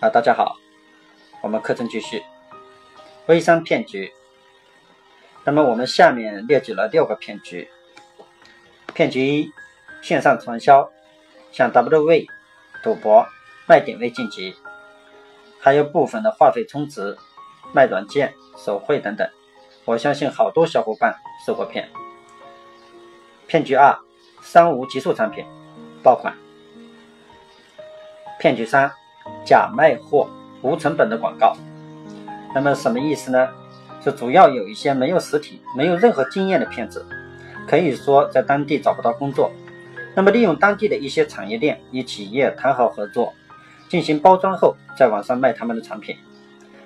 啊，大家好，我们课程继续。微商骗局。那么我们下面列举了六个骗局。骗局一：线上传销，像 WV，、赌博、卖点位晋级，还有部分的话费充值、卖软件、手绘等等。我相信好多小伙伴受过骗。骗局二：三无极速产品，爆款。骗局三。假卖货、无成本的广告，那么什么意思呢？是主要有一些没有实体、没有任何经验的骗子，可以说在当地找不到工作，那么利用当地的一些产业链与企业谈好合作，进行包装后，在网上卖他们的产品。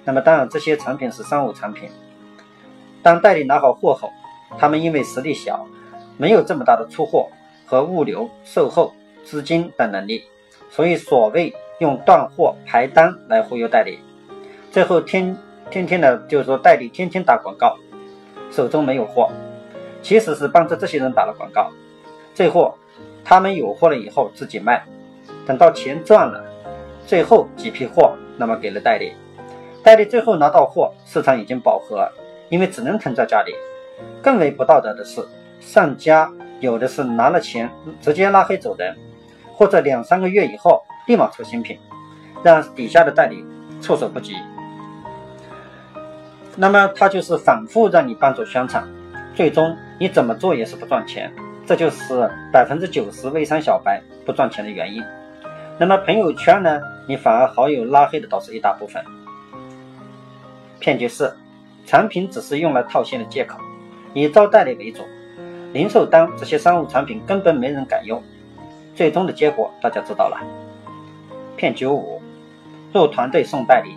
那么当然，这些产品是商务产品。当代理拿好货后，他们因为实力小，没有这么大的出货和物流、售后、资金等能力，所以所谓。用断货排单来忽悠代理，最后天天天的，就是说代理天天打广告，手中没有货，其实是帮着这些人打了广告。最后他们有货了以后自己卖，等到钱赚了，最后几批货那么给了代理，代理最后拿到货，市场已经饱和，因为只能囤在家里。更为不道德的是，上家有的是拿了钱直接拉黑走人，或者两三个月以后。立马出新品，让底下的代理措手不及。那么他就是反复让你帮助宣传，最终你怎么做也是不赚钱，这就是百分之九十微商小白不赚钱的原因。那么朋友圈呢，你反而好友拉黑的倒是一大部分。骗局四，产品只是用来套现的借口，以招代理为主，零售单这些商务产品根本没人敢用，最终的结果大家知道了。骗九五，做团队送代理。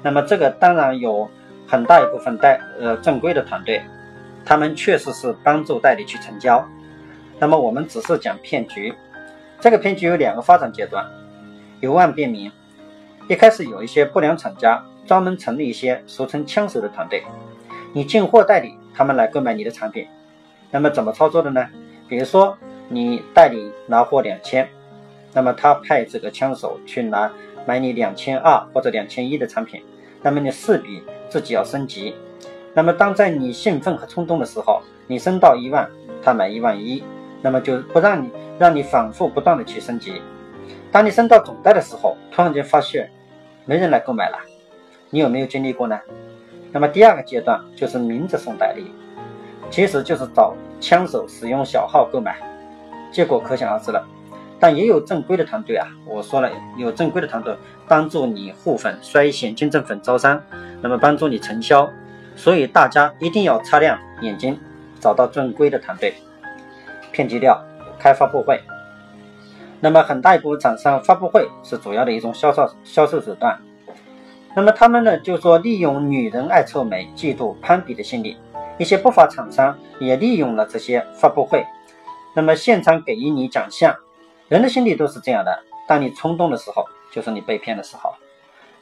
那么这个当然有很大一部分代呃正规的团队，他们确实是帮助代理去成交。那么我们只是讲骗局，这个骗局有两个发展阶段，由暗变明。一开始有一些不良厂家专门成立一些俗称枪手的团队，你进货代理，他们来购买你的产品。那么怎么操作的呢？比如说你代理拿货两千。那么他派这个枪手去拿买你两千二或者两千一的产品，那么你势必自己要升级。那么当在你兴奋和冲动的时候，你升到一万，他买一万一，那么就不让你让你反复不断的去升级。当你升到总代的时候，突然间发现没人来购买了，你有没有经历过呢？那么第二个阶段就是明着送代理，其实就是找枪手使用小号购买，结果可想而知了。但也有正规的团队啊，我说了，有正规的团队帮助你互粉、筛选、金正粉、招商，那么帮助你承销。所以大家一定要擦亮眼睛，找到正规的团队。骗局六：开发布会。那么很大一部分厂商发布会是主要的一种销售销售手段。那么他们呢，就说利用女人爱臭美、嫉妒攀比的心理，一些不法厂商也利用了这些发布会，那么现场给予你奖项。人的心理都是这样的，当你冲动的时候，就是你被骗的时候。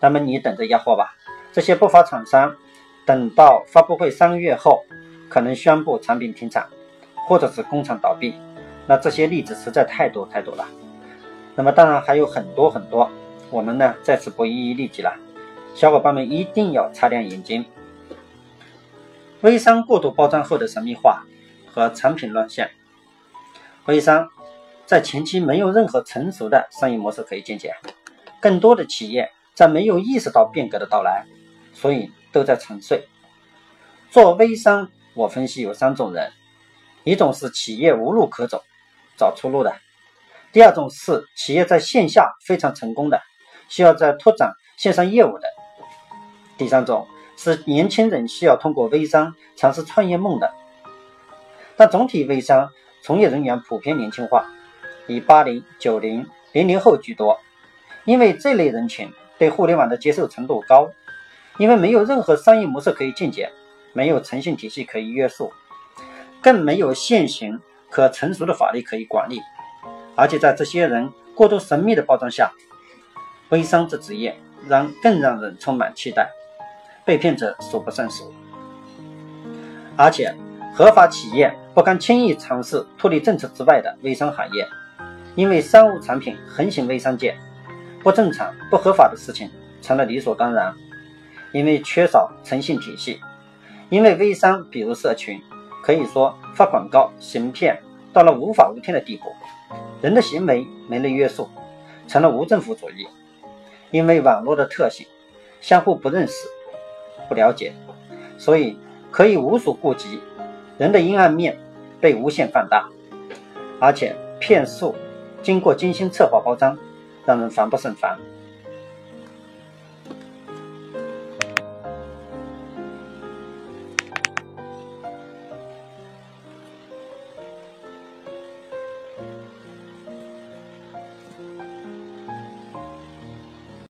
那么你等着压货吧。这些不法厂商，等到发布会三个月后，可能宣布产品停产，或者是工厂倒闭。那这些例子实在太多太多了。那么当然还有很多很多，我们呢在此不一一例举了。小伙伴们一定要擦亮眼睛。微商过度包装后的神秘化和产品乱象，微商。在前期没有任何成熟的商业模式可以借鉴，更多的企业在没有意识到变革的到来，所以都在沉睡。做微商，我分析有三种人：一种是企业无路可走，找出路的；第二种是企业在线下非常成功的，需要在拓展线上业务的；第三种是年轻人需要通过微商尝试创业梦的。但总体微商从业人员普遍年轻化。以八零、九零、零零后居多，因为这类人群对互联网的接受程度高，因为没有任何商业模式可以借鉴，没有诚信体系可以约束，更没有现行可成熟的法律可以管理，而且在这些人过度神秘的包装下，微商这职业让更让人充满期待，被骗者数不胜数，而且合法企业不敢轻易尝试脱离政策之外的微商行业。因为商务产品横行微商界，不正常、不合法的事情成了理所当然，因为缺少诚信体系，因为微商比如社群，可以说发广告、行骗到了无法无天的地步，人的行为没了约束，成了无政府主义。因为网络的特性，相互不认识、不了解，所以可以无所顾及，人的阴暗面被无限放大，而且骗术经过精心策划包装。让人防不胜防。